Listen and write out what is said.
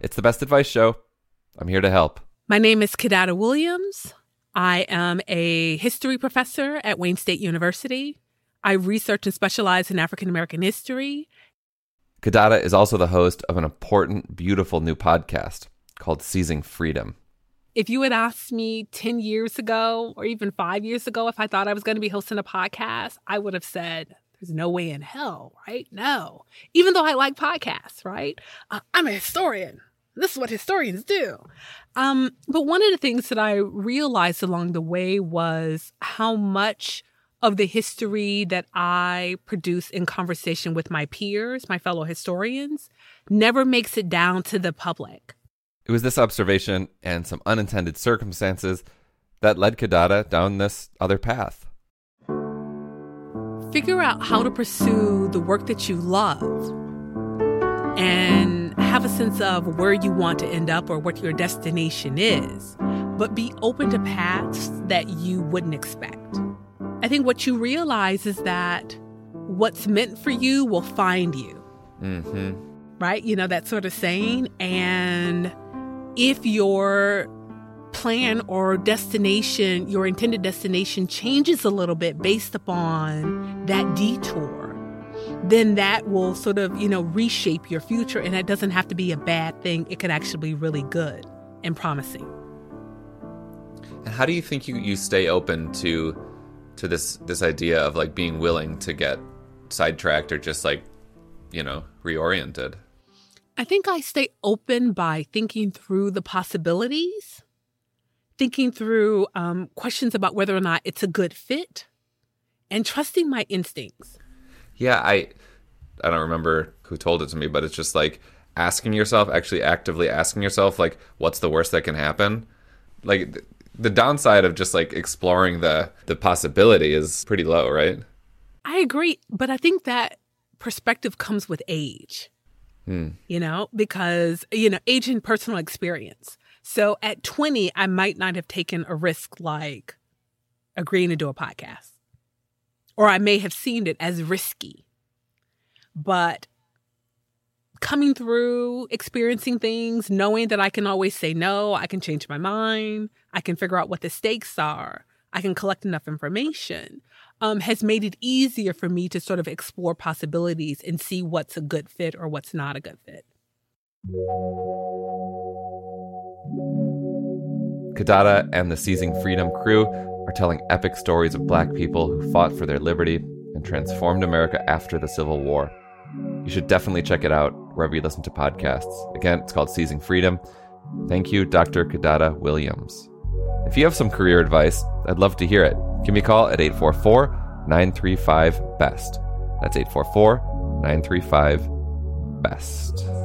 It's the Best Advice Show. I'm here to help. My name is Kidada Williams. I am a history professor at Wayne State University. I research and specialize in African American history. Kidada is also the host of an important, beautiful new podcast called Seizing Freedom. If you had asked me 10 years ago or even five years ago if I thought I was going to be hosting a podcast, I would have said, there's no way in hell, right? No. Even though I like podcasts, right? Uh, I'm a historian. This is what historians do. Um, but one of the things that I realized along the way was how much of the history that I produce in conversation with my peers, my fellow historians, never makes it down to the public. It was this observation and some unintended circumstances that led Kidada down this other path. Figure out how to pursue the work that you love and have a sense of where you want to end up or what your destination is, but be open to paths that you wouldn't expect. I think what you realize is that what's meant for you will find you. Mm-hmm. Right? You know, that sort of saying. And if your plan or destination, your intended destination changes a little bit based upon that detour, then that will sort of, you know, reshape your future. And that doesn't have to be a bad thing. It could actually be really good and promising. And how do you think you, you stay open to to this this idea of like being willing to get sidetracked or just like, you know, reoriented? I think I stay open by thinking through the possibilities, thinking through um, questions about whether or not it's a good fit, and trusting my instincts. Yeah, I I don't remember who told it to me, but it's just like asking yourself, actually actively asking yourself, like, what's the worst that can happen? Like the downside of just like exploring the the possibility is pretty low, right? I agree, but I think that perspective comes with age. Hmm. You know, because you know, age and personal experience. So at 20, I might not have taken a risk like agreeing to do a podcast. Or I may have seen it as risky. But coming through, experiencing things, knowing that I can always say no, I can change my mind, I can figure out what the stakes are, I can collect enough information, um, has made it easier for me to sort of explore possibilities and see what's a good fit or what's not a good fit. Kidada and the Seizing Freedom crew are telling epic stories of black people who fought for their liberty and transformed America after the Civil War. You should definitely check it out wherever you listen to podcasts. Again, it's called Seizing Freedom. Thank you, Dr. Kidada Williams. If you have some career advice, I'd love to hear it. Give me a call at 844 935 BEST. That's 844 935 BEST.